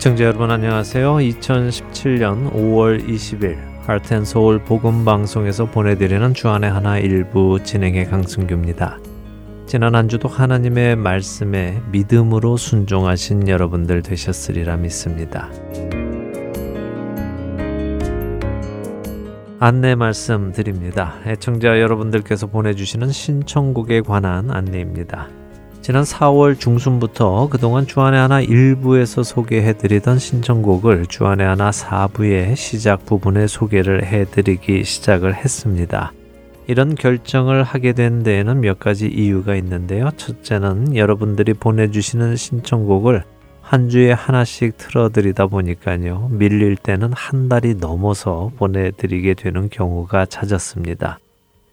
애청자 여러분 안녕하세요. 2017년 5월 20일 하트앤서울 복음방송에서 보내드리는 주안의 하나 일부 진행의 강승규입니다. 지난 한 주도 하나님의 말씀에 믿음으로 순종하신 여러분들 되셨으리라 믿습니다. 안내 말씀 드립니다. 애청자 여러분들께서 보내주시는 신청곡에 관한 안내입니다. 지난 4월 중순부터 그동안 주안의 하나 1부에서 소개해드리던 신청곡을 주안의 하나 4부의 시작 부분에 소개를 해드리기 시작을 했습니다. 이런 결정을 하게 된 데에는 몇 가지 이유가 있는데요. 첫째는 여러분들이 보내주시는 신청곡을 한 주에 하나씩 틀어드리다 보니까요. 밀릴 때는 한 달이 넘어서 보내드리게 되는 경우가 잦았습니다.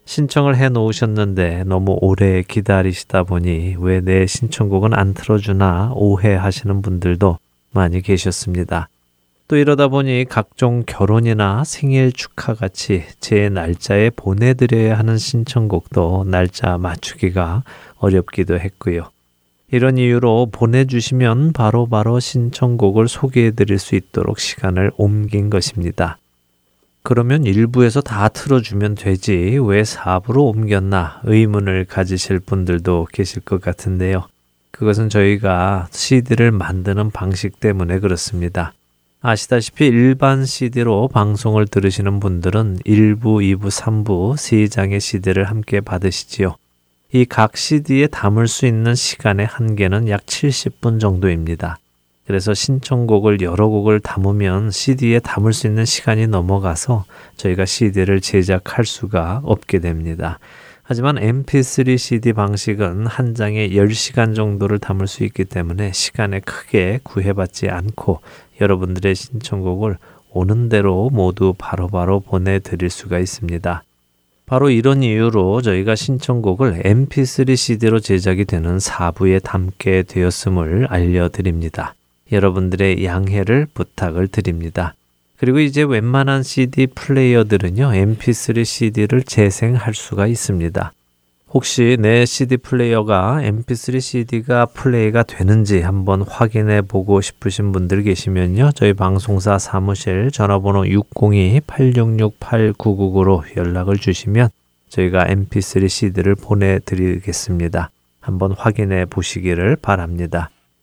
신청을 해 놓으셨는데 너무 오래 기다리시다 보니 왜 내 신청곡은 안 틀어주나 오해하시는 분들도 많이 계셨습니다. 또 이러다 보니 각종 결혼이나 생일 축하 같이 제 날짜에 보내드려야 하는 신청곡도 날짜 맞추기가 어렵기도 했고요. 이런 이유로 보내주시면 바로바로 바로 신청곡을 소개해 드릴 수 있도록 시간을 옮긴 것입니다. 그러면 일부에서 다 틀어주면 되지 왜 4부로 옮겼나 의문을 가지실 분들도 계실 것 같은데요. 그것은 저희가 CD를 만드는 방식 때문에 그렇습니다. 아시다시피 일반 CD로 방송을 들으시는 분들은 1부, 2부, 3부 3장의 CD를 함께 받으시지요. 이 각 CD에 담을 수 있는 시간의 한계는 약 70분 정도입니다. 그래서 신청곡을 여러 곡을 담으면 CD에 담을 수 있는 시간이 넘어가서 저희가 CD를 제작할 수가 없게 됩니다. 하지만 MP3 CD 방식은 한 장에 10시간 정도를 담을 수 있기 때문에 시간에 크게 구애받지 않고 여러분들의 신청곡을 오는 대로 모두 바로바로 바로 보내드릴 수가 있습니다. 바로 이런 이유로 저희가 신청곡을 MP3 CD로 제작이 되는 4부에 담게 되었음을 알려드립니다. 여러분들의 양해를 부탁을 드립니다. 그리고 이제 웬만한 CD 플레이어들은요, MP3 CD를 재생할 수가 있습니다. 혹시 내 CD 플레이어가 MP3 CD가 플레이가 되는지 한번 확인해 보고 싶으신 분들 계시면요. 저희 방송사 사무실 전화번호 602-866-8999로 연락을 주시면 저희가 MP3 CD를 보내드리겠습니다. 한번 확인해 보시기를 바랍니다.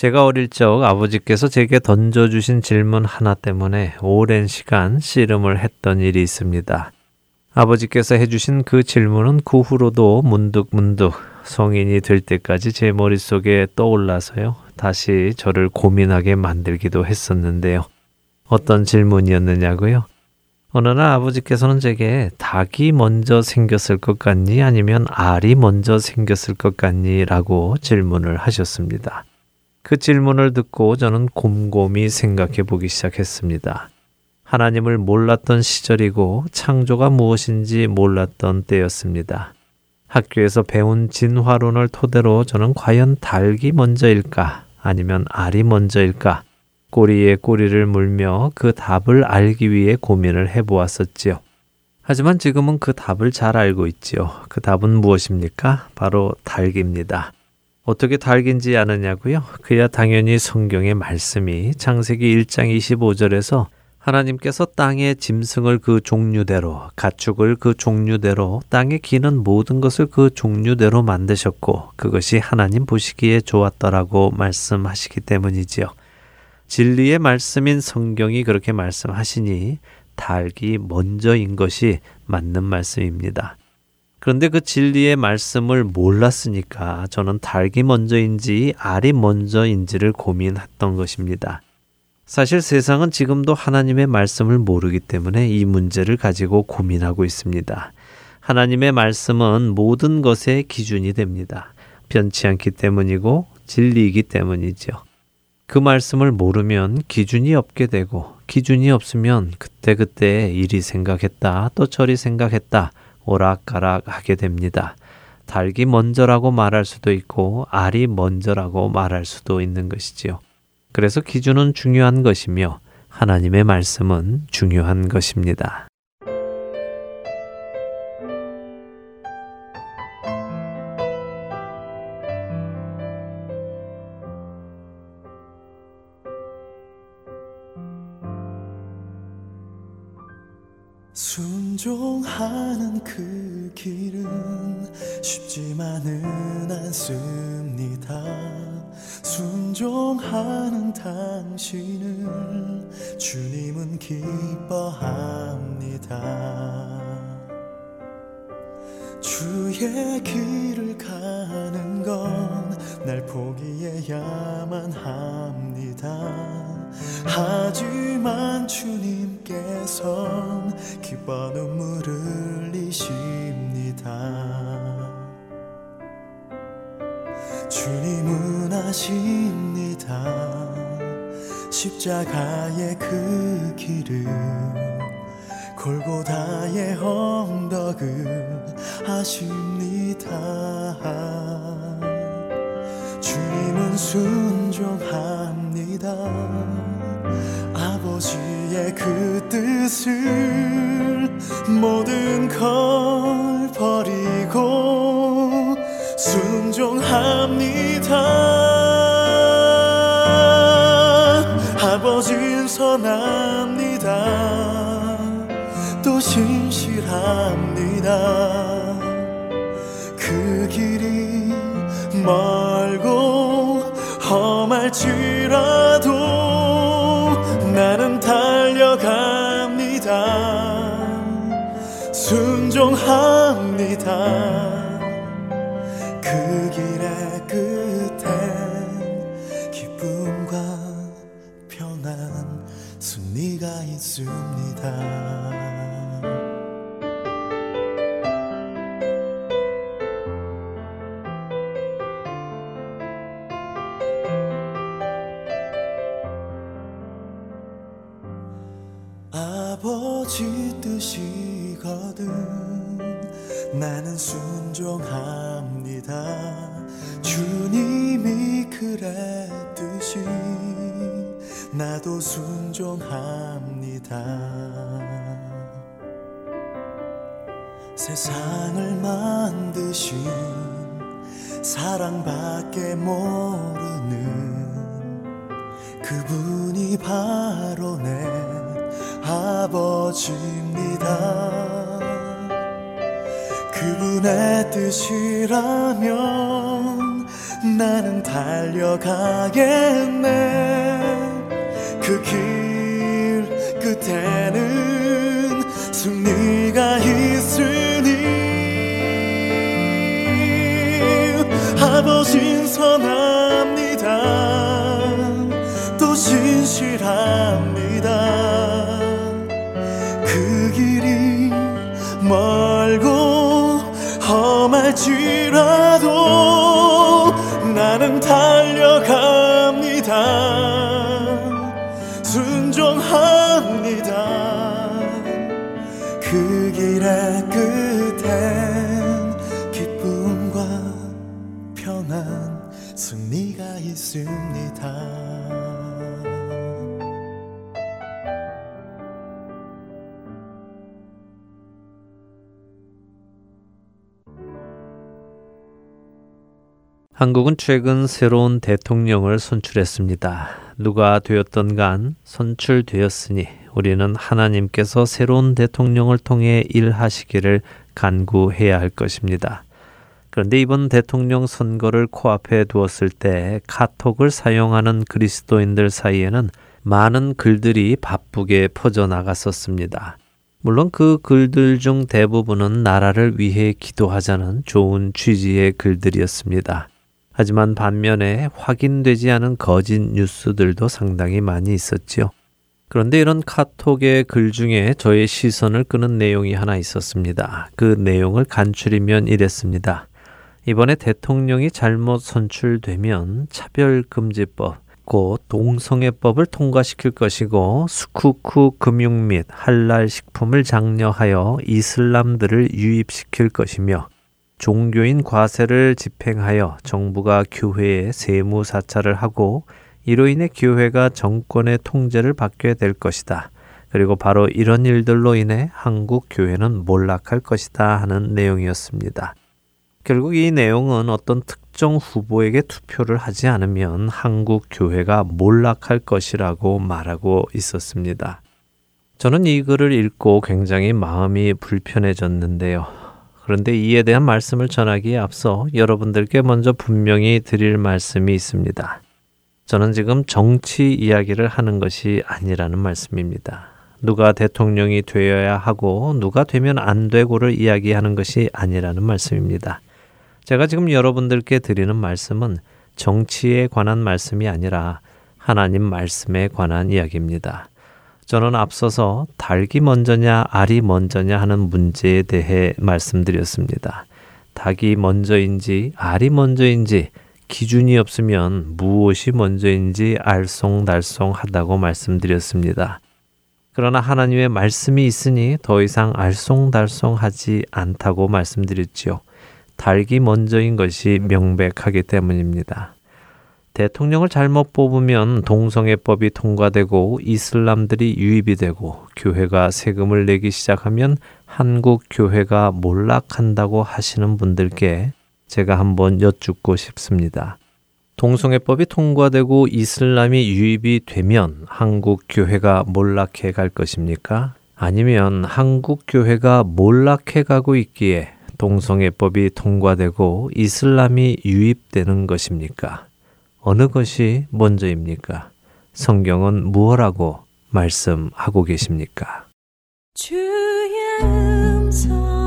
제가 어릴 적 아버지께서 제게 던져주신 질문 하나 때문에 오랜 시간 씨름을 했던 일이 있습니다. 아버지께서 해주신 그 질문은 그 후로도 문득문득 성인이 될 때까지 제 머릿속에 떠올라서요. 다시 저를 고민하게 만들기도 했었는데요. 어떤 질문이었느냐고요? 어느 날 아버지께서는 제게 닭이 먼저 생겼을 것 같니? 아니면 알이 먼저 생겼을 것 같니? 라고 질문을 하셨습니다. 그 질문을 듣고 저는 곰곰이 생각해 보기 시작했습니다. 하나님을 몰랐던 시절이고 창조가 무엇인지 몰랐던 때였습니다. 학교에서 배운 진화론을 토대로 저는 과연 닭이 먼저일까 아니면 알이 먼저일까 꼬리에 꼬리를 물며 그 답을 알기 위해 고민을 해보았었지요. 하지만 지금은 그 답을 잘 알고 있지요. 그 답은 무엇입니까? 바로 닭입니다. 어떻게 닭인지 아느냐고요? 그야 당연히 성경의 말씀이 창세기 1장 25절에서 하나님께서 땅의 짐승을 그 종류대로, 가축을 그 종류대로, 땅에 기는 모든 것을 그 종류대로 만드셨고, 그것이 하나님 보시기에 좋았더라고 말씀하시기 때문이지요. 진리의 말씀인 성경이 그렇게 말씀하시니, 닭이 먼저인 것이 맞는 말씀입니다. 그런데 그 진리의 말씀을 몰랐으니까 저는 닭이 먼저인지 알이 먼저인지를 고민했던 것입니다. 사실 세상은 지금도 하나님의 말씀을 모르기 때문에 이 문제를 가지고 고민하고 있습니다. 하나님의 말씀은 모든 것의 기준이 됩니다. 변치 않기 때문이고 진리이기 때문이죠. 그 말씀을 모르면 기준이 없게 되고 기준이 없으면 그때그때 이리 생각했다 또 저리 생각했다 오락가락 하게 됩니다. 닭이 먼저라고 말할 수도 있고 알이 먼저라고 말할 수도 있는 것이지요. 그래서 기준은 중요한 것이며 하나님의 말씀은 중요한 것입니다. 순종 하는 그 길은 쉽지만은 않습니다. 순종하는 당신을 주님은 기뻐합니다. 주의 길을 가는 건 날 포기해야만 합니다. 하지만 주님께선 기뻐 눈물을 흘리십니다. 주님은 아십니다. 십자가의 그 길을 골고다의 언덕을 아십니다. 주님은 순종합니다. 아버지의 그 뜻을 모든 걸 버리고 순종합니다. 아버지는 선합니다. 또 신실합니다. 그 길이 멀고 험할지라도 승리가 있으니 아버진 선합니다. 또 신실합니다. 그 길이 멀고 험할지라도 나는 달려갑 길의 끝엔 기쁨과 평안 승리가 있습니다 한국은 최근 새로운 대통령을 선출했습니다. 누가 되었던 간 선출되었으니 우리는 하나님께서 새로운 대통령을 통해 일하시기를 간구해야 할 것입니다. 그런데 이번 대통령 선거를 코앞에 두었을 때 카톡을 사용하는 그리스도인들 사이에는 많은 글들이 바쁘게 퍼져나갔었습니다. 물론 그 글들 중 대부분은 나라를 위해 기도하자는 좋은 취지의 글들이었습니다. 하지만 반면에 확인되지 않은 거짓 뉴스들도 상당히 많이 있었지요. 그런데 이런 카톡의 글 중에 저의 시선을 끄는 내용이 하나 있었습니다. 그 내용을 간추리면 이랬습니다. 이번에 대통령이 잘못 선출되면 차별금지법, 곧 동성애법을 통과시킬 것이고 스쿠쿠 금융 및 할랄 식품을 장려하여 이슬람들을 유입시킬 것이며 종교인 과세를 집행하여 정부가 교회에 세무 사찰을 하고 이로 인해 교회가 정권의 통제를 받게 될 것이다. 그리고 바로 이런 일들로 인해 한국 교회는 몰락할 것이다 하는 내용이었습니다. 결국 이 내용은 어떤 특정 후보에게 투표를 하지 않으면 한국 교회가 몰락할 것이라고 말하고 있었습니다. 저는 이 글을 읽고 굉장히 마음이 불편해졌는데요. 그런데 이에 대한 말씀을 전하기에 앞서 여러분들께 먼저 분명히 드릴 말씀이 있습니다. 저는 지금 정치 이야기를 하는 것이 아니라는 말씀입니다. 누가 대통령이 되어야 하고 누가 되면 안 되고를 이야기하는 것이 아니라는 말씀입니다. 제가 지금 여러분들께 드리는 말씀은 정치에 관한 말씀이 아니라 하나님 말씀에 관한 이야기입니다. 저는 앞서서 닭이 먼저냐 알이 먼저냐 하는 문제에 대해 말씀드렸습니다. 닭이 먼저인지 알이 먼저인지 기준이 없으면 무엇이 먼저인지 알쏭달쏭하다고 말씀드렸습니다. 그러나 하나님의 말씀이 있으니 더 이상 알쏭달쏭하지 않다고 말씀드렸지요. 닭이 먼저인 것이 명백하기 때문입니다. 대통령을 잘못 뽑으면 동성애법이 통과되고 이슬람들이 유입이 되고 교회가 세금을 내기 시작하면 한국 교회가 몰락한다고 하시는 분들께 제가 한번 여쭙고 싶습니다. 동성애법이 통과되고 이슬람이 유입이 되면 한국 교회가 몰락해 갈 것입니까? 아니면 한국 교회가 몰락해 가고 있기에 동성애법이 통과되고 이슬람이 유입되는 것입니까? 어느 것이 먼저입니까? 성경은 무엇라고 말씀하고 계십니까? 주의 음성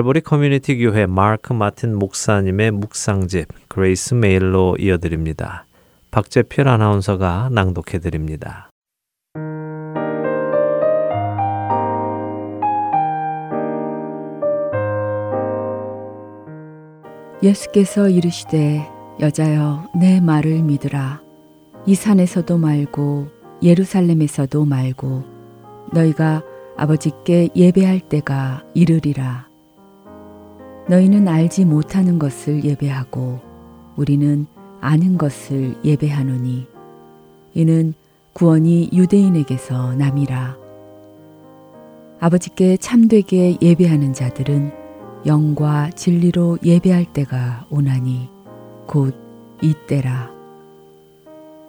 갈보리 커뮤니티 교회 마크 마틴 목사님의 묵상집 Grace Mail로 이어드립니다. 박재필 아나운서가 낭독해 드립니다. 예수께서 이르시되 여자여 내 말을 믿으라 이 산에서도 말고 예루살렘에서도 말고 너희가 아버지께 예배할 때가 이르리라 너희는 알지 못하는 것을 예배하고 우리는 아는 것을 예배하노니 이는 구원이 유대인에게서 남이라. 아버지께 참되게 예배하는 자들은 영과 진리로 예배할 때가 오나니 곧 이때라.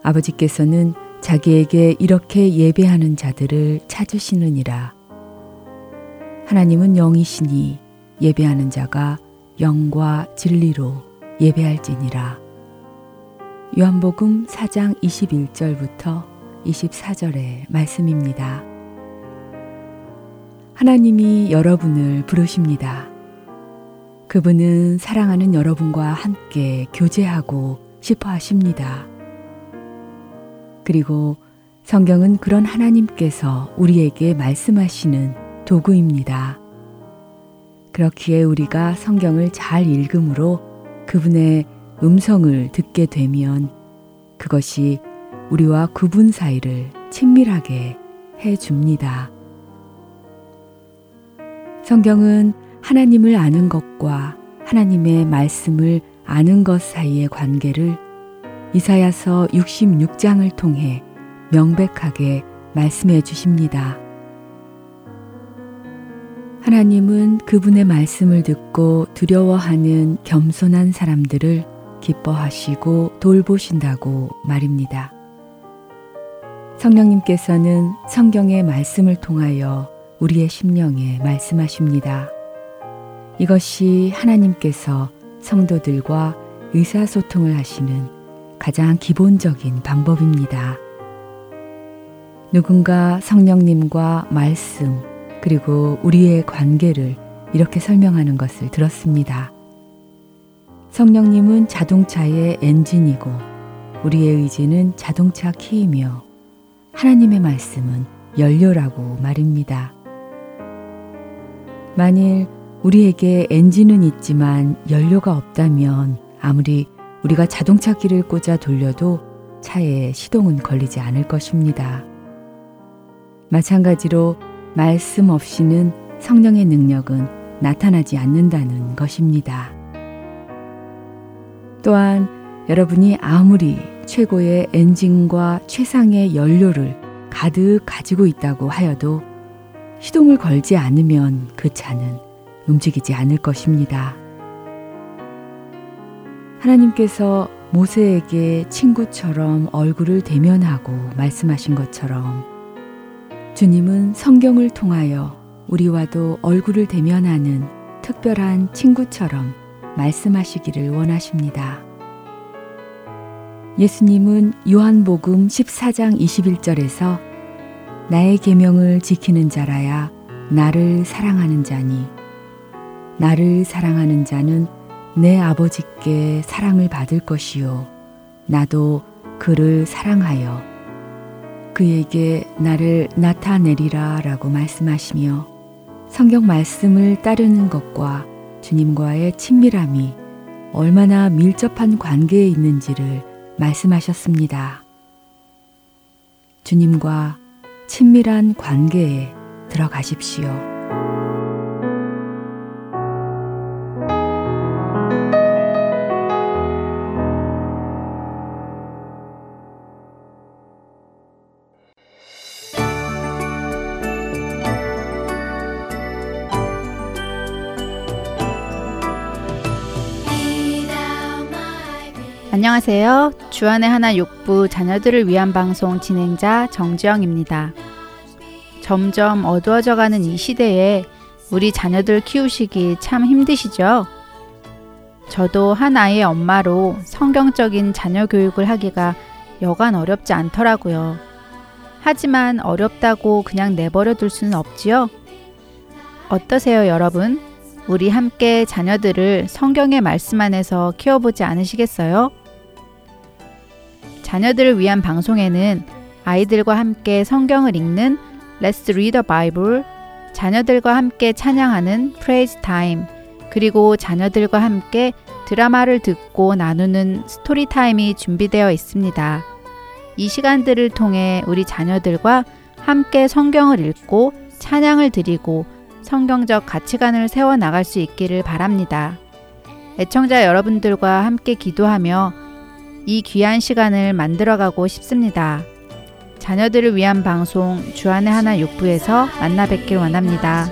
아버지께서는 자기에게 이렇게 예배하는 자들을 찾으시느니라. 하나님은 영이시니 예배하는 자가 영과 진리로 예배할지니라. 요한복음 4장 21절부터 24절의 말씀입니다. 하나님이 여러분을 부르십니다. 그분은 사랑하는 여러분과 함께 교제하고 싶어 하십니다. 그리고 성경은 그런 하나님께서 우리에게 말씀하시는 도구입니다. 그렇기에 우리가 성경을 잘 읽음으로 그분의 음성을 듣게 되면 그것이 우리와 그분 사이를 친밀하게 해 줍니다. 성경은 하나님을 아는 것과 하나님의 말씀을 아는 것 사이의 관계를 이사야서 66장을 통해 명백하게 말씀해 주십니다. 하나님은 그분의 말씀을 듣고 두려워하는 겸손한 사람들을 기뻐하시고 돌보신다고 말입니다. 성령님께서는 성경의 말씀을 통하여 우리의 심령에 말씀하십니다. 이것이 하나님께서 성도들과 의사소통을 하시는 가장 기본적인 방법입니다. 누군가 성령님과 말씀, 그리고 우리의 관계를 이렇게 설명하는 것을 들었습니다. 성령님은 자동차의 엔진이고 우리의 의지는 자동차 키이며 하나님의 말씀은 연료라고 말입니다. 만일 우리에게 엔진은 있지만 연료가 없다면 아무리 우리가 자동차 키를 꽂아 돌려도 차에 시동은 걸리지 않을 것입니다. 마찬가지로 말씀 없이는 성령의 능력은 나타나지 않는다는 것입니다. 또한 여러분이 아무리 최고의 엔진과 최상의 연료를 가득 가지고 있다고 하여도 시동을 걸지 않으면 그 차는 움직이지 않을 것입니다. 하나님께서 모세에게 친구처럼 얼굴을 대면하고 말씀하신 것처럼 주님은 성경을 통하여 우리와도 얼굴을 대면하는 특별한 친구처럼 말씀하시기를 원하십니다. 예수님은 요한복음 14장 21절에서 나의 계명을 지키는 자라야 나를 사랑하는 자니 나를 사랑하는 자는 내 아버지께 사랑을 받을 것이요 나도 그를 사랑하여 그에게 나를 나타내리라 라고 말씀하시며 성경 말씀을 따르는 것과 주님과의 친밀함이 얼마나 밀접한 관계에 있는지를 말씀하셨습니다. 주님과 친밀한 관계에 들어가십시오. 안녕하세요. 주안의 하나 육부 자녀들을 위한 방송 진행자 정지영입니다. 점점 어두워져가는 이 시대에 우리 자녀들 키우시기 참 힘드시죠? 저도 한 아이의 엄마로 성경적인 자녀 교육을 하기가 여간 어렵지 않더라고요. 하지만 어렵다고 그냥 내버려 둘 수는 없지요? 어떠세요, 여러분? 우리 함께 자녀들을 성경의 말씀 안에서 키워보지 않으시겠어요? 자녀들을 위한 방송에는 아이들과 함께 성경을 읽는 Let's Read the Bible, 자녀들과 함께 찬양하는 Praise Time, 그리고 자녀들과 함께 드라마를 듣고 나누는 스토리 타임이 준비되어 있습니다. 이 시간들을 통해 우리 자녀들과 함께 성경을 읽고 찬양을 드리고 성경적 가치관을 세워 나갈 수 있기를 바랍니다. 애청자 여러분들과 함께 기도하며 이 귀한 시간을 만들어가고 싶습니다. 자녀들을 위한 방송 주안의 하나 육부에서 만나 뵙길 원합니다.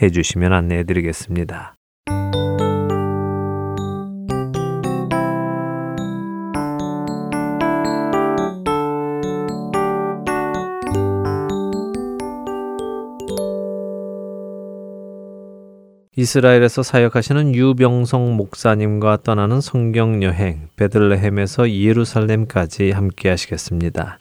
해주시면 안내해 드리겠습니다. 이스라엘에서 사역하시는 유병성 목사님과 떠나는 성경 여행 베들레헴에서 예루살렘까지 함께 하시겠습니다.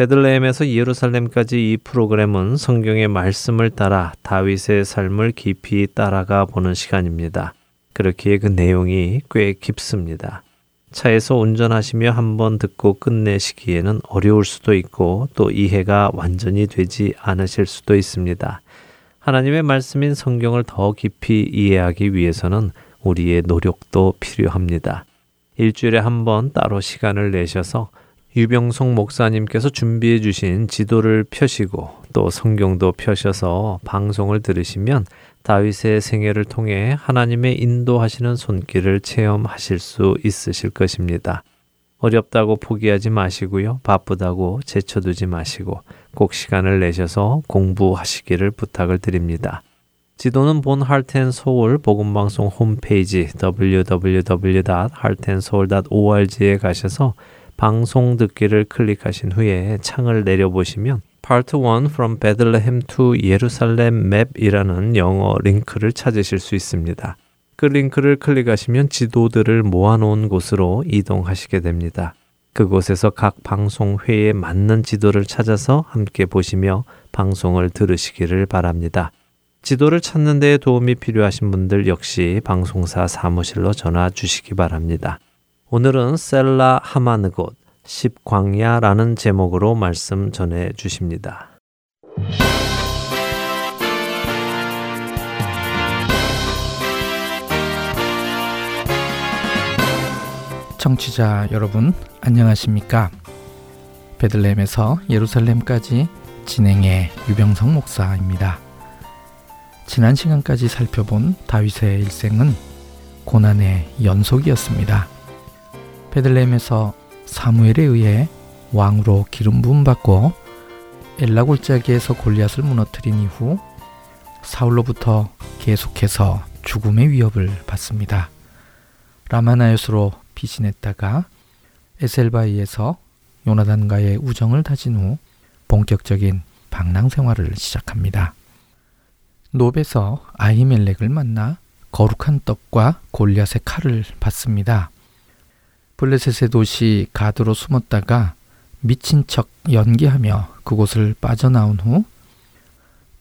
베들레헴에서 예루살렘까지 이 프로그램은 성경의 말씀을 따라 다윗의 삶을 깊이 따라가 보는 시간입니다. 그렇기에 그 내용이 꽤 깊습니다. 차에서 운전하시며 한번 듣고 끝내시기에는 어려울 수도 있고 또 이해가 완전히 되지 않으실 수도 있습니다. 하나님의 말씀인 성경을 더 깊이 이해하기 위해서는 우리의 노력도 필요합니다. 일주일에 한 번 따로 시간을 내셔서 유병송 목사님께서 준비해 주신 지도를 펴시고 또 성경도 펴셔서 방송을 들으시면 다윗의 생애를 통해 하나님의 인도하시는 손길을 체험하실 수 있으실 것입니다. 어렵다고 포기하지 마시고요. 바쁘다고 제쳐두지 마시고 꼭 시간을 내셔서 공부하시기를 부탁을 드립니다. 지도는 본 할텐 서울 복음방송 홈페이지 www.heartandsoul.org에 가셔서 방송 듣기를 클릭하신 후에 창을 내려보시면 Part 1 From Bethlehem to Jerusalem Map이라는 영어 링크를 찾으실 수 있습니다. 그 링크를 클릭하시면 지도들을 모아놓은 곳으로 이동하시게 됩니다. 그곳에서 각 방송회에 맞는 지도를 찾아서 함께 보시며 방송을 들으시기를 바랍니다. 지도를 찾는 데 도움이 필요하신 분들 역시 방송사 사무실로 전화 주시기 바랍니다. 오늘은 셀라 하마느 곳 십광야라는 제목으로 말씀 전해 주십니다. 청취자 여러분 안녕하십니까? 베들레헴에서 예루살렘까지 진행의 유병성 목사입니다. 지난 시간까지 살펴본 다윗의 일생은 고난의 연속이었습니다. 베들레헴에서 사무엘에 의해 왕으로 기름 부음 받고 엘라 골짜기에서 골리앗을 무너뜨린 이후 사울로부터 계속해서 죽음의 위협을 받습니다. 라마나요스로 피신했다가 에셀바이에서 요나단과의 우정을 다진 후 본격적인 방랑 생활을 시작합니다. 노베서 아히멜렉을 만나 거룩한 떡과 골리앗의 칼을 받습니다. 블레셋의 도시 가드로 숨었다가 미친 척 연기하며 그곳을 빠져나온 후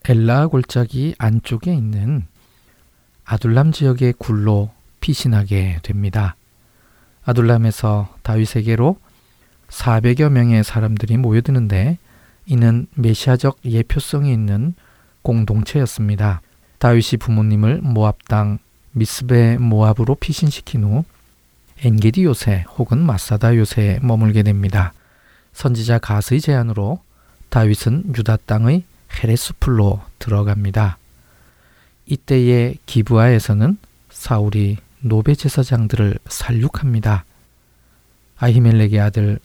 엘라 골짜기 안쪽에 있는 아둘람 지역의 굴로 피신하게 됩니다. 아둘람에서 다윗에게로 400여 명의 사람들이 모여드는데 이는 메시아적 예표성이 있는 공동체였습니다. 다윗이 부모님을 모압 땅 미스베 모압으로 피신시킨 후 엔게디 요새 혹은 마사다 요새에 머물게 됩니다. 선지자 가스의 제안으로 다윗은 유다 땅의 헤레스풀로 들어갑니다. 이때의 기브아에서는 사울이 노베 제사장들을 살육합니다. 아히멜렉의 아들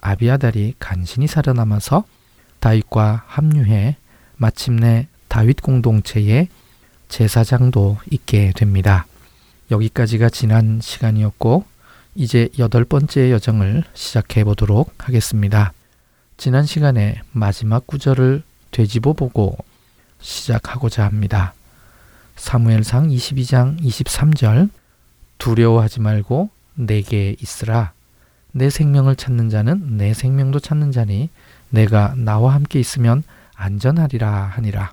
아비아달이 간신히 살아남아서 다윗과 합류해 마침내 다윗 공동체의 제사장도 있게 됩니다. 여기까지가 지난 시간이었고 이제 여덟 번째 여정을 시작해 보도록 하겠습니다. 지난 시간에 마지막 구절을 되짚어 보고 시작하고자 합니다. 사무엘상 22장 23절 두려워하지 말고 내게 있으라 내 생명을 찾는 자는 내 생명도 찾는 자니 내가 나와 함께 있으면 안전하리라 하니라.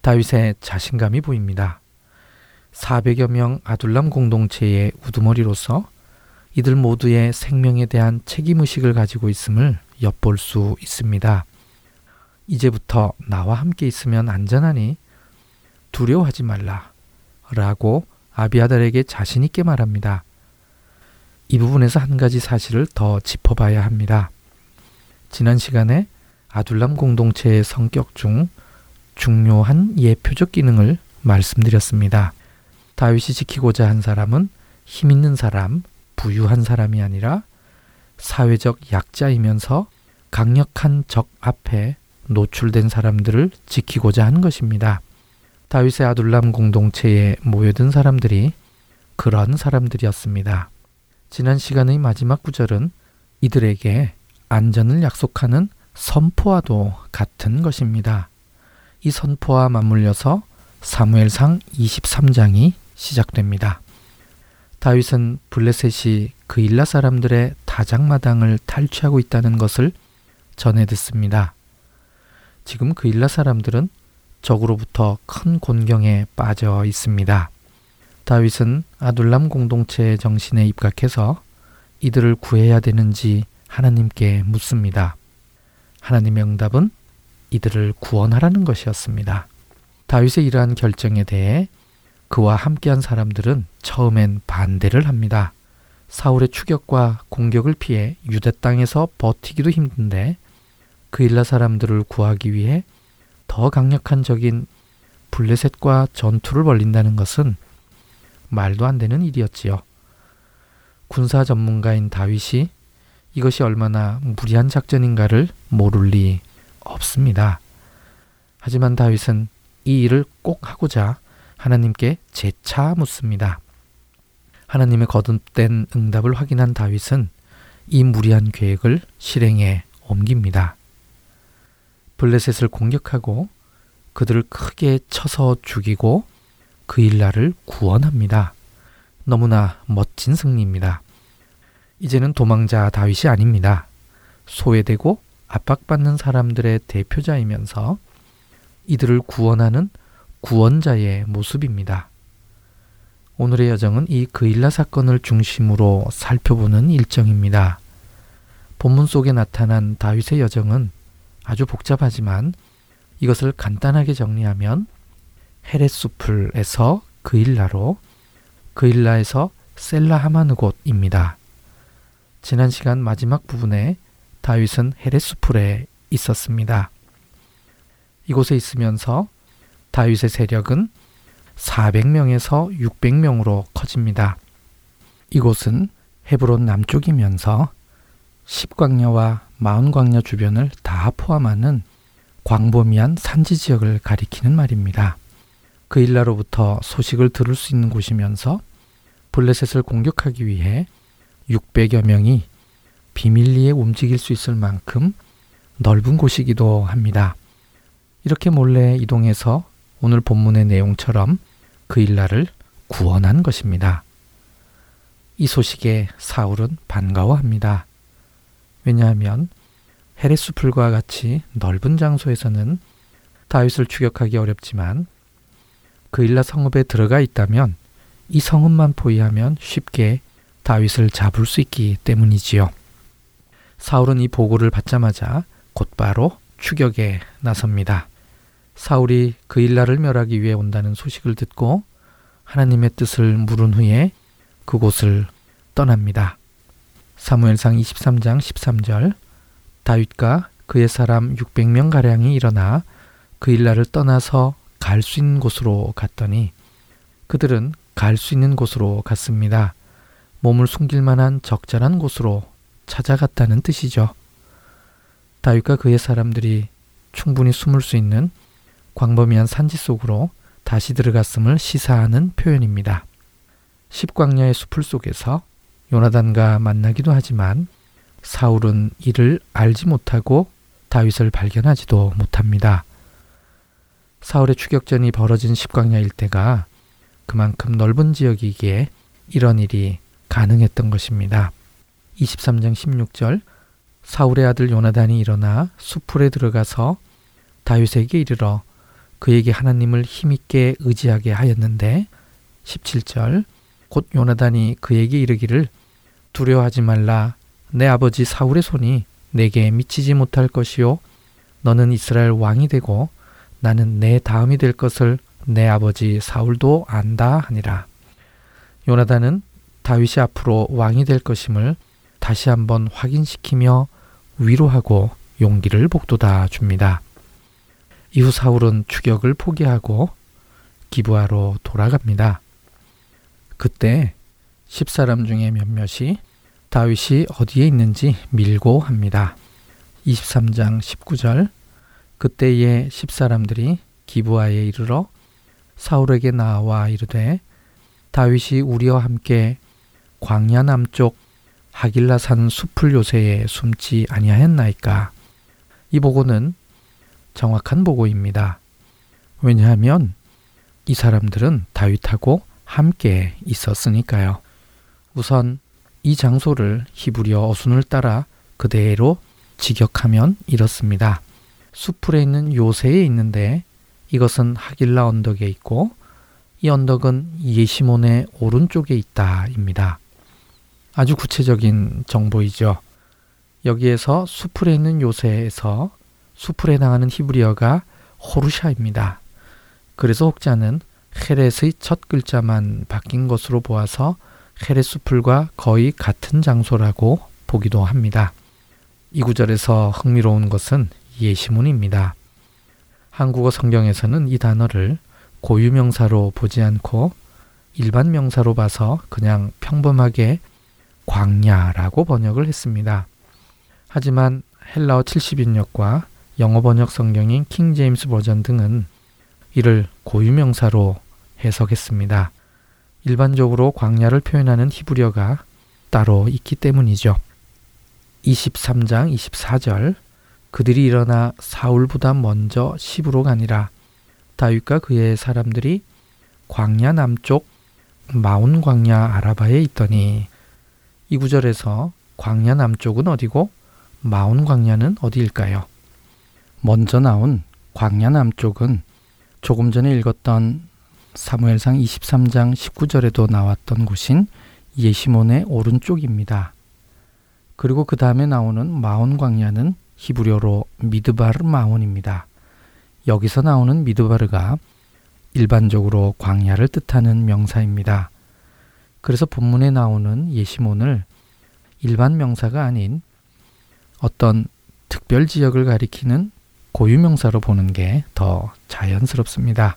다윗의 자신감이 보입니다. 400여 명 아둘람 공동체의 우두머리로서 이들 모두의 생명에 대한 책임의식을 가지고 있음을 엿볼 수 있습니다. 이제부터 나와 함께 있으면 안전하니 두려워하지 말라. 라고 아비아달에게 자신있게 말합니다. 이 부분에서 한 가지 사실을 더 짚어봐야 합니다. 지난 시간에 아둘람 공동체의 성격 중 중요한 예표적 기능을 말씀드렸습니다. 다윗이 지키고자 한 사람은 힘 있는 사람, 부유한 사람이 아니라 사회적 약자이면서 강력한 적 앞에 노출된 사람들을 지키고자 한 것입니다. 다윗의 아둘람 공동체에 모여든 사람들이 그런 사람들이었습니다. 지난 시간의 마지막 구절은 이들에게 안전을 약속하는 선포와도 같은 것입니다. 이 선포와 맞물려서 사무엘상 23장이 시작됩니다. 다윗은 블레셋이 그일라 사람들의 다장마당을 탈취하고 있다는 것을 전해 듣습니다. 지금 그일라 사람들은 적으로부터 큰 곤경에 빠져 있습니다. 다윗은 아둘람 공동체의 정신에 입각해서 이들을 구해야 되는지 하나님께 묻습니다. 하나님의 응답은 이들을 구원하라는 것이었습니다. 다윗의 이러한 결정에 대해 그와 함께한 사람들은 처음엔 반대를 합니다. 사울의 추격과 공격을 피해 유대 땅에서 버티기도 힘든데 그일라 사람들을 구하기 위해 더 강력한 적인 블레셋과 전투를 벌린다는 것은 말도 안 되는 일이었지요. 군사 전문가인 다윗이 이것이 얼마나 무리한 작전인가를 모를 리 없습니다. 하지만 다윗은 이 일을 꼭 하고자 하나님께 재차 묻습니다. 하나님의 거듭된 응답을 확인한 다윗은 이 무리한 계획을 실행에 옮깁니다. 블레셋을 공격하고 그들을 크게 쳐서 죽이고 그 일날을 구원합니다. 너무나 멋진 승리입니다. 이제는 도망자 다윗이 아닙니다. 소외되고 압박받는 사람들의 대표자이면서 이들을 구원하는 구원자의 모습입니다. 오늘의 여정은 이 그일라 사건을 중심으로 살펴보는 일정입니다. 본문 속에 나타난 다윗의 여정은 아주 복잡하지만 이것을 간단하게 정리하면 헤레수풀에서 그일라로 그일라에서 셀라 하마느 곳입니다. 지난 시간 마지막 부분에 다윗은 헤레수풀에 있었습니다. 이곳에 있으면서 다윗의 세력은 400명에서 600명으로 커집니다. 이곳은 헤브론 남쪽이면서 십광야와 마흔광야 주변을 다 포함하는 광범위한 산지 지역을 가리키는 말입니다. 그 일라로부터 소식을 들을 수 있는 곳이면서 블레셋을 공격하기 위해 600여 명이 비밀리에 움직일 수 있을 만큼 넓은 곳이기도 합니다. 이렇게 몰래 이동해서 오늘 본문의 내용처럼 그 일날을 구원한 것입니다. 이 소식에 사울은 반가워합니다. 왜냐하면 헤레스 풀과 같이 넓은 장소에서는 다윗을 추격하기 어렵지만 그일라 성읍에 들어가 있다면 이 성읍만 포위하면 쉽게 다윗을 잡을 수 있기 때문이지요. 사울은 이 보고를 받자마자 곧바로 추격에 나섭니다. 사울이 그 일날을 멸하기 위해 온다는 소식을 듣고 하나님의 뜻을 물은 후에 그곳을 떠납니다. 사무엘상 23장 13절 다윗과 그의 사람 600명 가량이 일어나 그 일날을 떠나서 갈 수 있는 곳으로 갔더니 그들은 갈 수 있는 곳으로 갔습니다. 몸을 숨길 만한 적절한 곳으로 찾아갔다는 뜻이죠. 다윗과 그의 사람들이 충분히 숨을 수 있는 광범위한 산지 속으로 다시 들어갔음을 시사하는 표현입니다. 십광야의 숲을 속에서 요나단과 만나기도 하지만 사울은 이를 알지 못하고 다윗을 발견하지도 못합니다. 사울의 추격전이 벌어진 십광야 일대가 그만큼 넓은 지역이기에 이런 일이 가능했던 것입니다. 23장 16절 사울의 아들 요나단이 일어나 수풀에 들어가서 다윗에게 이르러 그에게 하나님을 힘있게 의지하게 하였는데 17절 곧 요나단이 그에게 이르기를 두려워하지 말라. 내 아버지 사울의 손이 내게 미치지 못할 것이요. 너는 이스라엘 왕이 되고 나는 내 다음이 될 것을 내 아버지 사울도 안다 하니라. 요나단은 다윗이 앞으로 왕이 될 것임을 다시 한번 확인시키며 위로하고 용기를 북돋아 줍니다. 이후 사울은 추격을 포기하고 기부하로 돌아갑니다. 그때 십사람 중에 몇몇이 다윗이 어디에 있는지 밀고 합니다. 23장 19절 그때에 십사람들이 기부하에 이르러 사울에게 나와 이르되 다윗이 우리와 함께 광야 남쪽 하길라산 숲을 요새에 숨지 아니하였나이까. 이 보고는 정확한 보고입니다. 왜냐하면 이 사람들은 다윗하고 함께 있었으니까요. 우선 이 장소를 히브리어 어순을 따라 그대로 직역하면 이렇습니다. 수풀에 있는 요새에 있는데 이것은 하길라 언덕에 있고 이 언덕은 예시몬의 오른쪽에 있다입니다. 아주 구체적인 정보이죠. 여기에서 수풀에 있는 요새에서 수풀에 해당하는 히브리어가 호르샤입니다. 그래서 혹자는 헤렛의 첫 글자만 바뀐 것으로 보아서 헤렛 수풀과 거의 같은 장소라고 보기도 합니다. 이 구절에서 흥미로운 것은 예시문입니다. 한국어 성경에서는 이 단어를 고유 명사로 보지 않고 일반 명사로 봐서 그냥 평범하게 광야라고 번역을 했습니다. 하지만 헬라어 70인역과 영어 번역 성경인 킹 제임스 버전 등은 이를 고유명사로 해석했습니다. 일반적으로 광야를 표현하는 히브리어가 따로 있기 때문이죠. 23장 24절 그들이 일어나 사울보다 먼저 시부로 가니라 다윗과 그의 사람들이 광야 남쪽 마온 광야 아라바에 있더니 이 구절에서 광야 남쪽은 어디고 마온 광야는 어디일까요? 먼저 나온 광야 남쪽은 조금 전에 읽었던 사무엘상 23장 19절에도 나왔던 곳인 예시몬의 오른쪽입니다. 그리고 그 다음에 나오는 마온 광야는 히브리어로 미드바르 마온입니다. 여기서 나오는 미드바르가 일반적으로 광야를 뜻하는 명사입니다. 그래서 본문에 나오는 예시몬을 일반 명사가 아닌 어떤 특별 지역을 가리키는 고유명사로 보는 게 더 자연스럽습니다.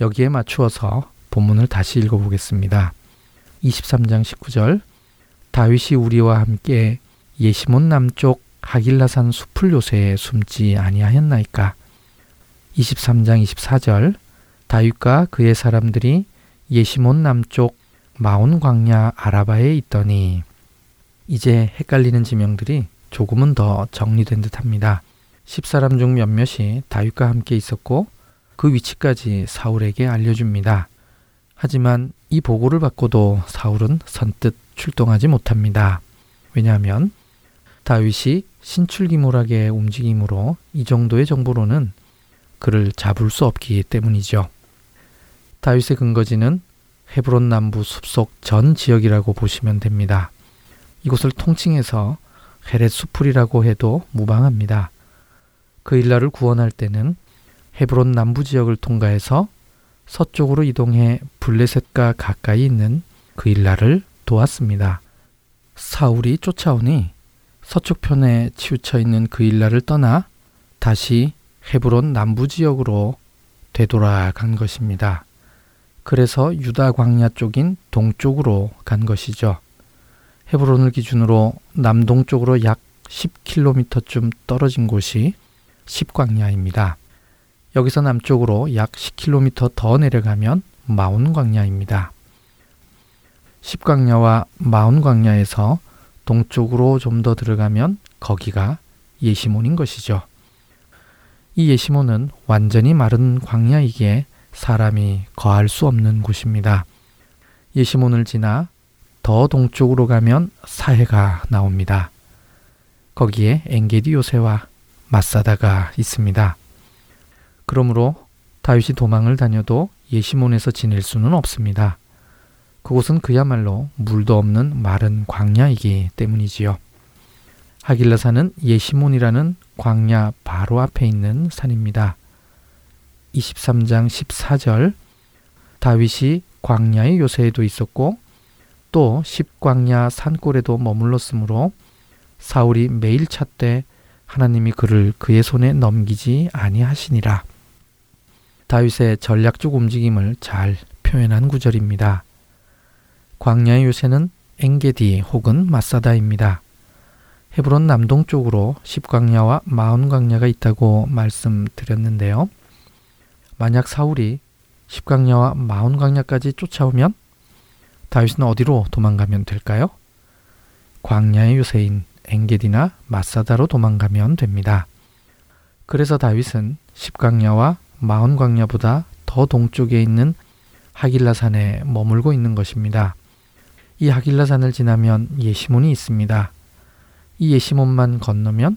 여기에 맞추어서 본문을 다시 읽어보겠습니다. 23장 19절 다윗이 우리와 함께 예시몬 남쪽 하길라산 숲을 요새에 숨지 아니하였나이까. 23장 24절 다윗과 그의 사람들이 예시몬 남쪽 마온 광야 아라바에 있더니 이제 헷갈리는 지명들이 조금은 더 정리된 듯합니다. 십사람 중 몇몇이 다윗과 함께 있었고 그 위치까지 사울에게 알려줍니다. 하지만 이 보고를 받고도 사울은 선뜻 출동하지 못합니다. 왜냐하면 다윗이 신출기몰하게 움직임으로 이 정도의 정보로는 그를 잡을 수 없기 때문이죠. 다윗의 근거지는 헤브론 남부 숲속 전 지역이라고 보시면 됩니다. 이곳을 통칭해서 헤렛 수풀이라고 해도 무방합니다. 그 일라를 구원할 때는 헤브론 남부 지역을 통과해서 서쪽으로 이동해 블레셋과 가까이 있는 그 일라를 도왔습니다. 사울이 쫓아오니 서쪽 편에 치우쳐 있는 그 일라를 떠나 다시 헤브론 남부 지역으로 되돌아간 것입니다. 그래서 유다 광야 쪽인 동쪽으로 간 것이죠. 헤브론을 기준으로 남동쪽으로 약 10km쯤 떨어진 곳이 십광야입니다. 여기서 남쪽으로 약 10km 더 내려가면 마온 광야입니다. 십광야와 마온 광야에서 동쪽으로 좀 더 들어가면 거기가 예시몬인 것이죠. 이 예시몬은 완전히 마른 광야이기에 사람이 거할 수 없는 곳입니다. 예시몬을 지나 더 동쪽으로 가면 사해가 나옵니다. 거기에 엔게디 요새와 마사다가 있습니다. 그러므로 다윗이 도망을 다녀도 예시몬에서 지낼 수는 없습니다. 그곳은 그야말로 물도 없는 마른 광야이기 때문이지요. 하길라 산은 예시몬이라는 광야 바로 앞에 있는 산입니다. 23장 14절 다윗이 광야의 요새에도 있었고 또 십광야 산골에도 머물렀으므로 사울이 매일 찾되 하나님이 그를 그의 손에 넘기지 아니하시니라. 다윗의 전략적 움직임을 잘 표현한 구절입니다. 광야의 요새는 엥게디 혹은 마사다입니다. 헤브론 남동쪽으로 십광야와 마흔광야가 있다고 말씀드렸는데요. 만약 사울이 십광야와 마흔광야까지 쫓아오면 다윗은 어디로 도망가면 될까요? 광야의 요새인 엥게디나 마사다로 도망가면 됩니다. 그래서 다윗은 십광야와 마흔광야보다 더 동쪽에 있는 하길라산에 머물고 있는 것입니다. 이 하길라산을 지나면 예시몬이 있습니다. 이 예시몬만 건너면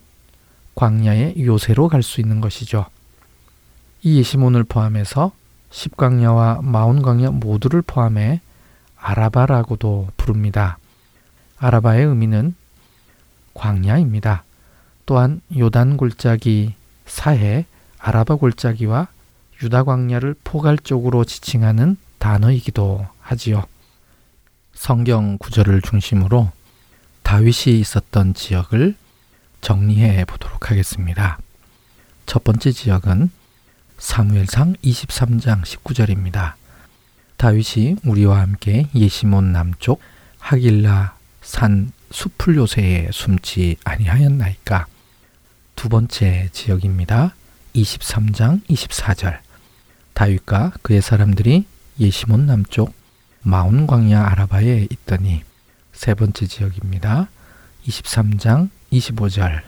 광야의 요새로 갈 수 있는 것이죠. 이 예시몬을 포함해서 십광야와 마온광야 모두를 포함해 아라바라고도 부릅니다. 아라바의 의미는 광야입니다. 또한 요단 골짜기 사해 아라바 골짜기와 유다 광야를 포괄적으로 지칭하는 단어이기도 하지요. 성경 구절을 중심으로 다윗이 있었던 지역을 정리해 보도록 하겠습니다. 첫 번째 지역은 사무엘상 23장 19절입니다. 다윗이 우리와 함께 예시몬 남쪽 하길라 산 숲풀 요새에 숨지 아니하였나이까. 두 번째 지역입니다. 23장 24절. 다윗과 그의 사람들이 예시몬 남쪽 마온 광야 아라바에 있더니 세 번째 지역입니다. 23장 25절.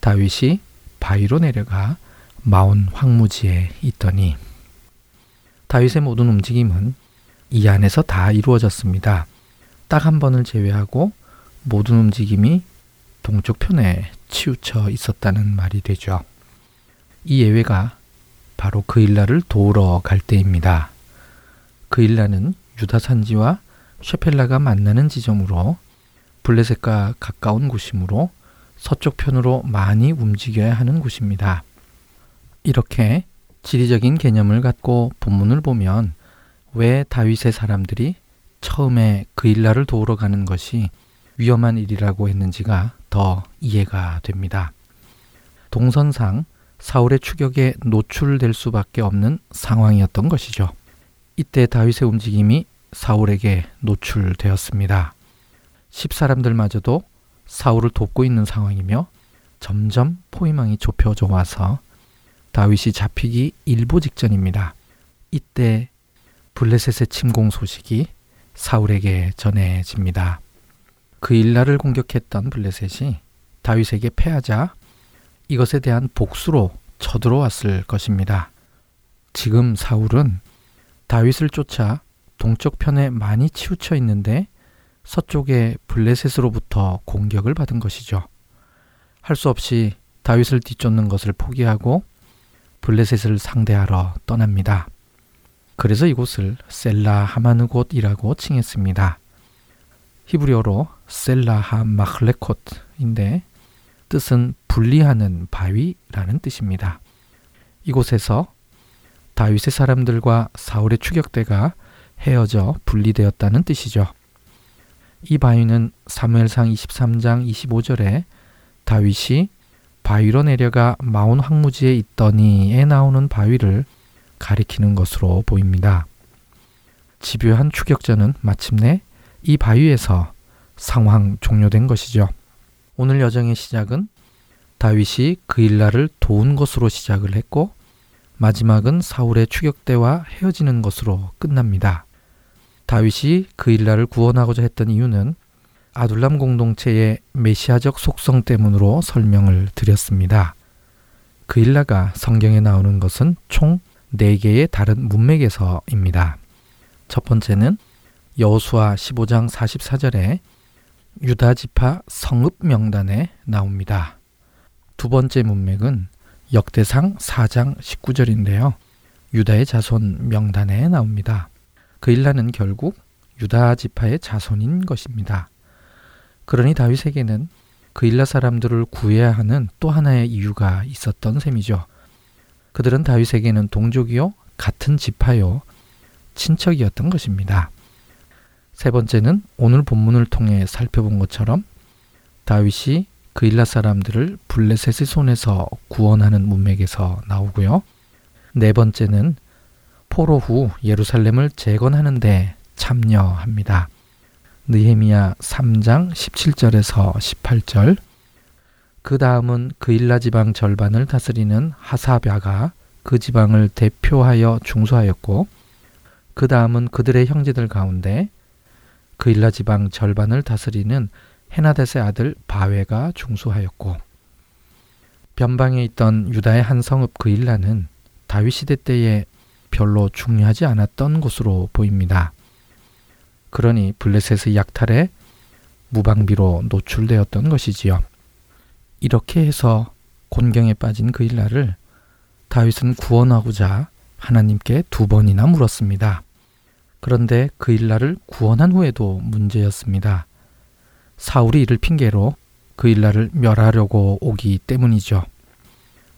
다윗이 바위로 내려가 마온 황무지에 있더니 다윗의 모든 움직임은 이 안에서 다 이루어졌습니다. 딱 한 번을 제외하고 모든 움직임이 동쪽 편에 치우쳐 있었다는 말이 되죠. 이 예외가 바로 그 일라를 도우러 갈 때입니다. 그 일라는 유다 산지와 쉐펠라가 만나는 지점으로 블레셋과 가까운 곳이므로 서쪽 편으로 많이 움직여야 하는 곳입니다. 이렇게 지리적인 개념을 갖고 본문을 보면 왜 다윗의 사람들이 처음에 그 일라를 도우러 가는 것이 위험한 일이라고 했는지가 더 이해가 됩니다. 동선상 사울의 추격에 노출될 수밖에 없는 상황이었던 것이죠. 이때 다윗의 움직임이 사울에게 노출되었습니다. 십사람들마저도 사울을 돕고 있는 상황이며 점점 포위망이 좁혀져 와서 다윗이 잡히기 일보 직전입니다. 이때 블레셋의 침공 소식이 사울에게 전해집니다. 그 일날을 공격했던 블레셋이 다윗에게 패하자 이것에 대한 복수로 쳐들어왔을 것입니다. 지금 사울은 다윗을 쫓아 동쪽 편에 많이 치우쳐 있는데 서쪽의 블레셋으로부터 공격을 받은 것이죠. 할 수 없이 다윗을 뒤쫓는 것을 포기하고 블레셋을 상대하러 떠납니다. 그래서 이곳을 셀라 하마느곳이라고 칭했습니다. 히브리어로 셀라하 마클레콧인데 뜻은 분리하는 바위라는 뜻입니다. 이곳에서 다윗의 사람들과 사울의 추격대가 헤어져 분리되었다는 뜻이죠. 이 바위는 사무엘상 23장 25절에 다윗이 바위로 내려가 마온 황무지에 있더니에 나오는 바위를 가리키는 것으로 보입니다. 집요한 추격전은 마침내 이 바위에서 상황 종료된 것이죠. 오늘 여정의 시작은 다윗이 그일라를 도운 것으로 시작을 했고 마지막은 사울의 추격대와 헤어지는 것으로 끝납니다. 다윗이 그일라를 구원하고자 했던 이유는 아둘람 공동체의 메시아적 속성 때문으로 설명을 드렸습니다. 그일라가 성경에 나오는 것은 총 4개의 다른 문맥에서입니다. 첫 번째는 여호수아 15장 44절에 유다 지파 성읍 명단에 나옵니다. 두 번째 문맥은 역대상 4장 19절인데요. 유다의 자손 명단에 나옵니다. 그일라는 결국 유다 지파의 자손인 것입니다. 그러니 다윗에게는 그일라 사람들을 구해야 하는 또 하나의 이유가 있었던 셈이죠. 그들은 다윗에게는 동족이요, 같은 지파요, 친척이었던 것입니다. 세 번째는 오늘 본문을 통해 살펴본 것처럼 다윗이 그일라 사람들을 블레셋의 손에서 구원하는 문맥에서 나오고요. 네 번째는 포로 후 예루살렘을 재건하는 데 참여합니다. 느헤미야 3장 17절에서 18절 그 다음은 그일라 지방 절반을 다스리는 하사랴가 그 지방을 대표하여 중수하였고 그 다음은 그들의 형제들 가운데 그일라 지방 절반을 다스리는 헤나데스의 아들 바웨가 중수하였고 변방에 있던 유다의 한 성읍 그일라는 다윗 시대 때에 별로 중요하지 않았던 곳으로 보입니다. 그러니 블레셋의 약탈에 무방비로 노출되었던 것이지요. 이렇게 해서 곤경에 빠진 그일라를 다윗은 구원하고자 하나님께 두 번이나 물었습니다. 그런데 그 일라를 구원한 후에도 문제였습니다. 사울이 이를 핑계로 그 일라를 멸하려고 오기 때문이죠.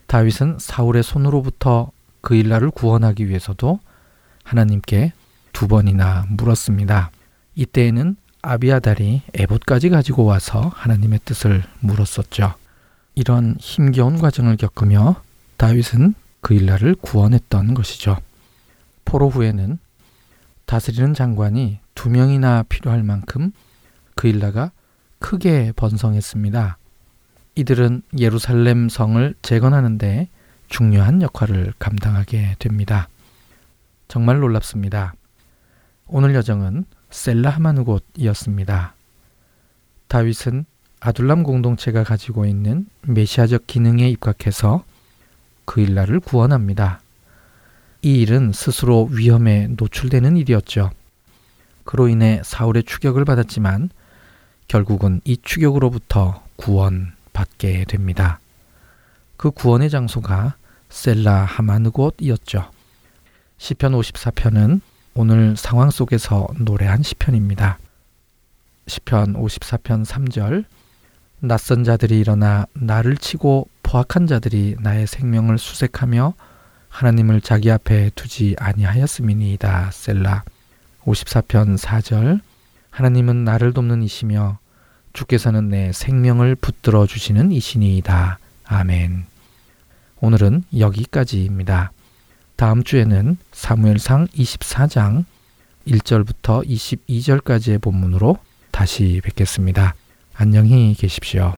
다윗은 사울의 손으로부터 그 일라를 구원하기 위해서도 하나님께 두 번이나 물었습니다. 이때에는 아비아달이 에봇까지 가지고 와서 하나님의 뜻을 물었었죠. 이런 힘겨운 과정을 겪으며 다윗은 그 일라를 구원했던 것이죠. 포로 후에는 다스리는 장관이 두 명이나 필요할 만큼 그일라가 크게 번성했습니다. 이들은 예루살렘 성을 재건하는데 중요한 역할을 감당하게 됩니다. 정말 놀랍습니다. 오늘 여정은 셀라 하마누 곳이었습니다. 다윗은 아둘람 공동체가 가지고 있는 메시아적 기능에 입각해서 그일라를 구원합니다. 이 일은 스스로 위험에 노출되는 일이었죠. 그로 인해 사울의 추격을 받았지만 결국은 이 추격으로부터 구원받게 됩니다. 그 구원의 장소가 셀라 하마느 곳이었죠. 시편 54편은 오늘 상황 속에서 노래한 시편입니다. 시편 54편 3절 낯선 자들이 일어나 나를 치고 포악한 자들이 나의 생명을 수색하며 하나님을 자기 앞에 두지 아니하였음이니이다. 셀라 54편 4절 하나님은 나를 돕는 이시며 주께서는 내 생명을 붙들어 주시는 이시니이다. 아멘. 오늘은 여기까지입니다. 다음 주에는 사무엘상 24장 1절부터 22절까지의 본문으로 다시 뵙겠습니다. 안녕히 계십시오.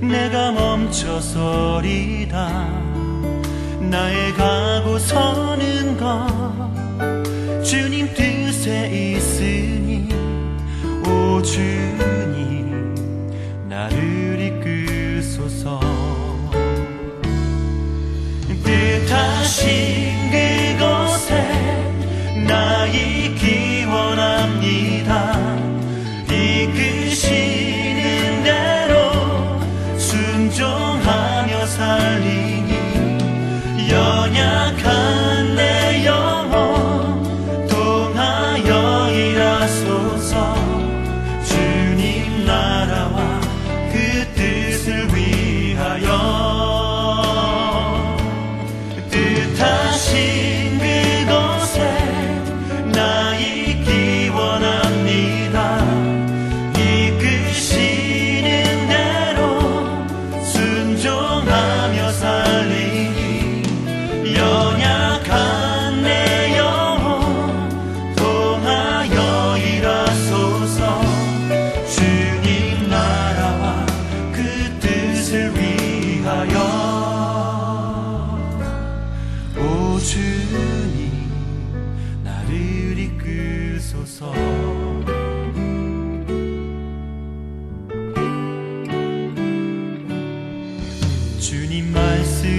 내가 멈춰서리다. 나의 가고 서는 것. 주님 뜻에 있으니 오 주님 나를 이끄소서. 뜻하신 그곳에 나있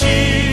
뜻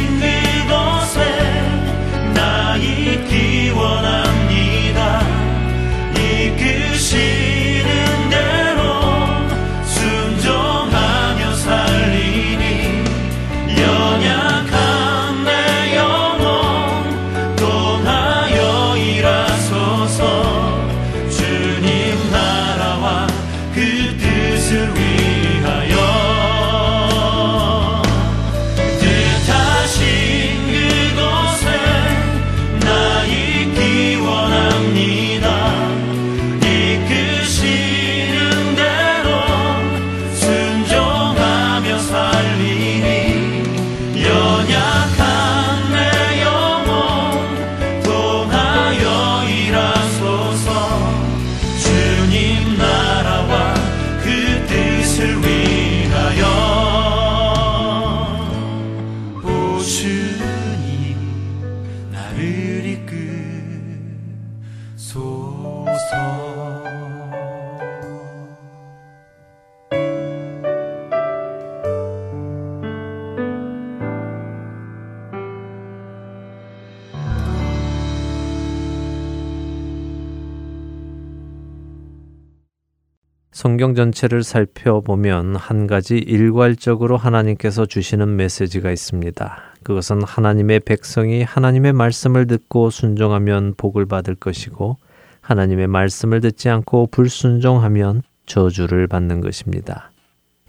성경 전체를 살펴보면 한 가지 일괄적으로 하나님께서 주시는 메시지가 있습니다. 그것은 하나님의 백성이 하나님의 말씀을 듣고 순종하면 복을 받을 것이고 하나님의 말씀을 듣지 않고 불순종하면 저주를 받는 것입니다.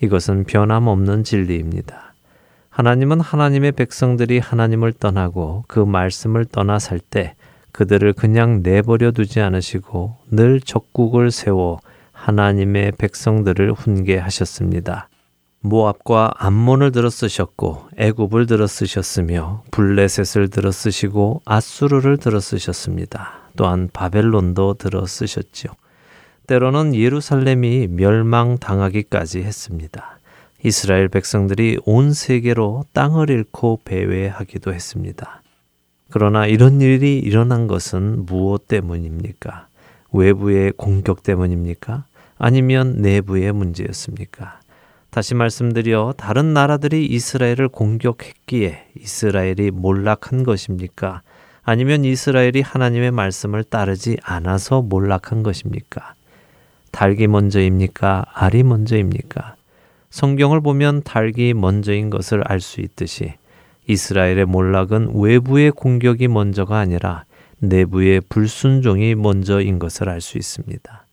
이것은 변함없는 진리입니다. 하나님은 하나님의 백성들이 하나님을 떠나고 그 말씀을 떠나 살 때 그들을 그냥 내버려 두지 않으시고 늘 적국을 세워 하나님의 백성들을 훈계하셨습니다. 모압과 암몬을 들어 쓰셨고 애굽을 들어 쓰셨으며 블레셋을 들어 쓰시고 아수르를 들어 쓰셨습니다. 또한 바벨론도 들어 쓰셨지요. 때로는 예루살렘이 멸망당하기까지 했습니다. 이스라엘 백성들이 온 세계로 땅을 잃고 배회하기도 했습니다. 그러나 이런 일이 일어난 것은 무엇 때문입니까? 외부의 공격 때문입니까? 아니면 내부의 문제였습니까? 다시 말씀드려 다른 나라들이 이스라엘을 공격했기에 이스라엘이 몰락한 것입니까? 아니면 이스라엘이 하나님의 말씀을 따르지 않아서 몰락한 것입니까? 닭이 먼저입니까? 알이 먼저입니까? 성경을 보면 닭이 먼저인 것을 알 수 있듯이 이스라엘의 몰락은 외부의 공격이 먼저가 아니라 내부의 불순종이 먼저인 것을 알 수 있습니다.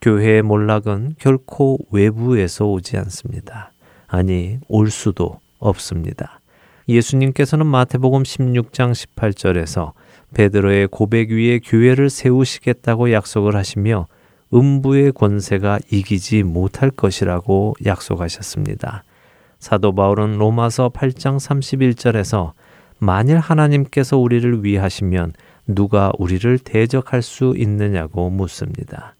교회의 몰락은 결코 외부에서 오지 않습니다. 아니, 올 수도 없습니다. 예수님께서는 마태복음 16장 18절에서 베드로의 고백 위에 교회를 세우시겠다고 약속을 하시며 음부의 권세가 이기지 못할 것이라고 약속하셨습니다. 사도 바울은 로마서 8장 31절에서 만일 하나님께서 우리를 위하시면 누가 우리를 대적할 수 있느냐고 묻습니다.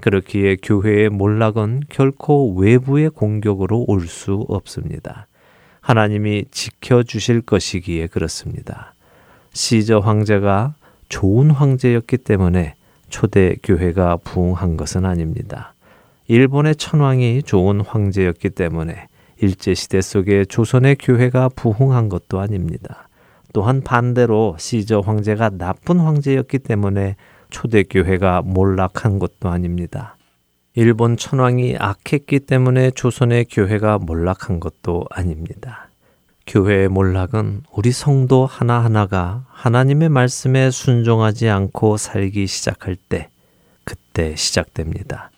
그렇기에 교회의 몰락은 결코 외부의 공격으로 올 수 없습니다. 하나님이 지켜주실 것이기에 그렇습니다. 시저 황제가 좋은 황제였기 때문에 초대 교회가 부흥한 것은 아닙니다. 일본의 천황이 좋은 황제였기 때문에 일제 시대 속에 조선의 교회가 부흥한 것도 아닙니다. 또한 반대로 시저 황제가 나쁜 황제였기 때문에 초대교회가 몰락한 것도 아닙니다. 일본 천황이 악했기 때문에 조선의 교회가 몰락한 것도 아닙니다. 교회의 몰락은 우리 성도 하나하나가 하나님의 말씀에 순종하지 않고 살기 시작할 때, 그때 시작됩니다.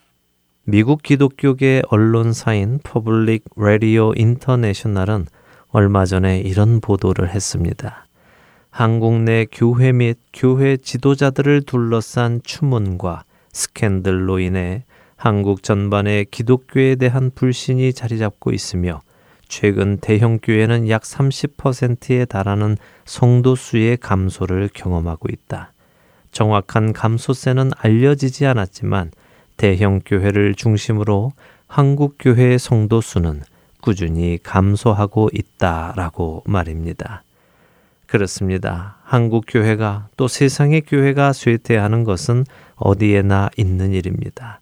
미국 기독교계 언론사인 Public Radio International은 얼마 전에 이런 보도를 했습니다. 한국 내 교회 및 교회 지도자들을 둘러싼 추문과 스캔들로 인해 한국 전반의 기독교에 대한 불신이 자리 잡고 있으며 최근 대형 교회는 약 30%에 달하는 성도 수의 감소를 경험하고 있다. 정확한 감소세는 알려지지 않았지만 대형 교회를 중심으로 한국 교회의 성도 수는 꾸준히 감소하고 있다라고 말입니다. 그렇습니다. 한국 교회가 또 세상의 교회가 쇠퇴하는 것은 어디에나 있는 일입니다.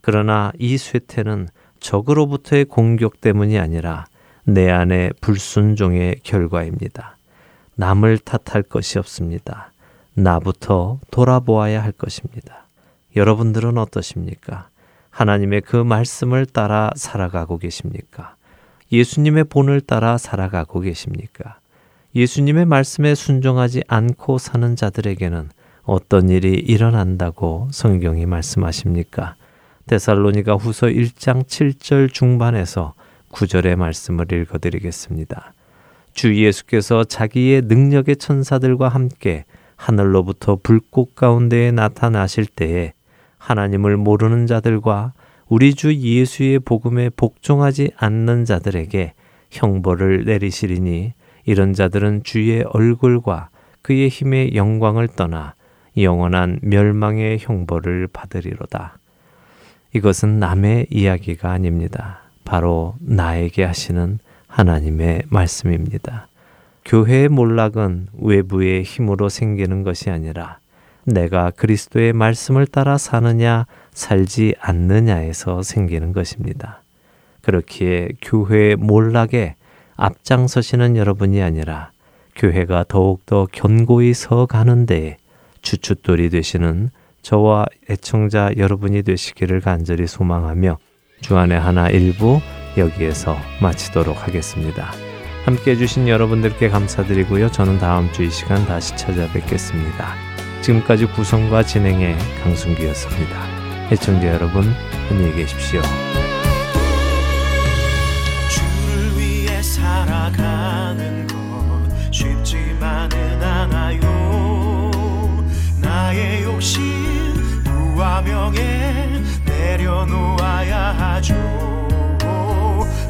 그러나 이 쇠퇴는 적으로부터의 공격 때문이 아니라 내 안의 불순종의 결과입니다. 남을 탓할 것이 없습니다. 나부터 돌아보아야 할 것입니다. 여러분들은 어떠십니까? 하나님의 그 말씀을 따라 살아가고 계십니까? 예수님의 본을 따라 살아가고 계십니까? 예수님의 말씀에 순종하지 않고 사는 자들에게는 어떤 일이 일어난다고 성경이 말씀하십니까? 데살로니가 후서 1장 7절 중반에서 9절의 말씀을 읽어드리겠습니다. 주 예수께서 자기의 능력의 천사들과 함께 하늘로부터 불꽃 가운데에 나타나실 때에 하나님을 모르는 자들과 우리 주 예수의 복음에 복종하지 않는 자들에게 형벌을 내리시리니 이런 자들은 주의 얼굴과 그의 힘의 영광을 떠나 영원한 멸망의 형벌을 받으리로다. 이것은 남의 이야기가 아닙니다. 바로 나에게 하시는 하나님의 말씀입니다. 교회의 몰락은 외부의 힘으로 생기는 것이 아니라 내가 그리스도의 말씀을 따라 사느냐 살지 않느냐에서 생기는 것입니다. 그렇기에 교회의 몰락에 앞장서시는 여러분이 아니라 교회가 더욱더 견고히 서 가는데 주춧돌이 되시는 저와 애청자 여러분이 되시기를 간절히 소망하며 주안의 하나 일부 여기에서 마치도록 하겠습니다. 함께 해주신 여러분들께 감사드리고요. 저는 다음 주 이 시간 다시 찾아뵙겠습니다. 지금까지 구성과 진행의 강순기였습니다. 애청자 여러분, 안녕히 계십시오. 나의 욕심 부와 명예 내려놓아야 하죠.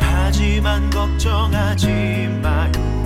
하지만 걱정하지 마요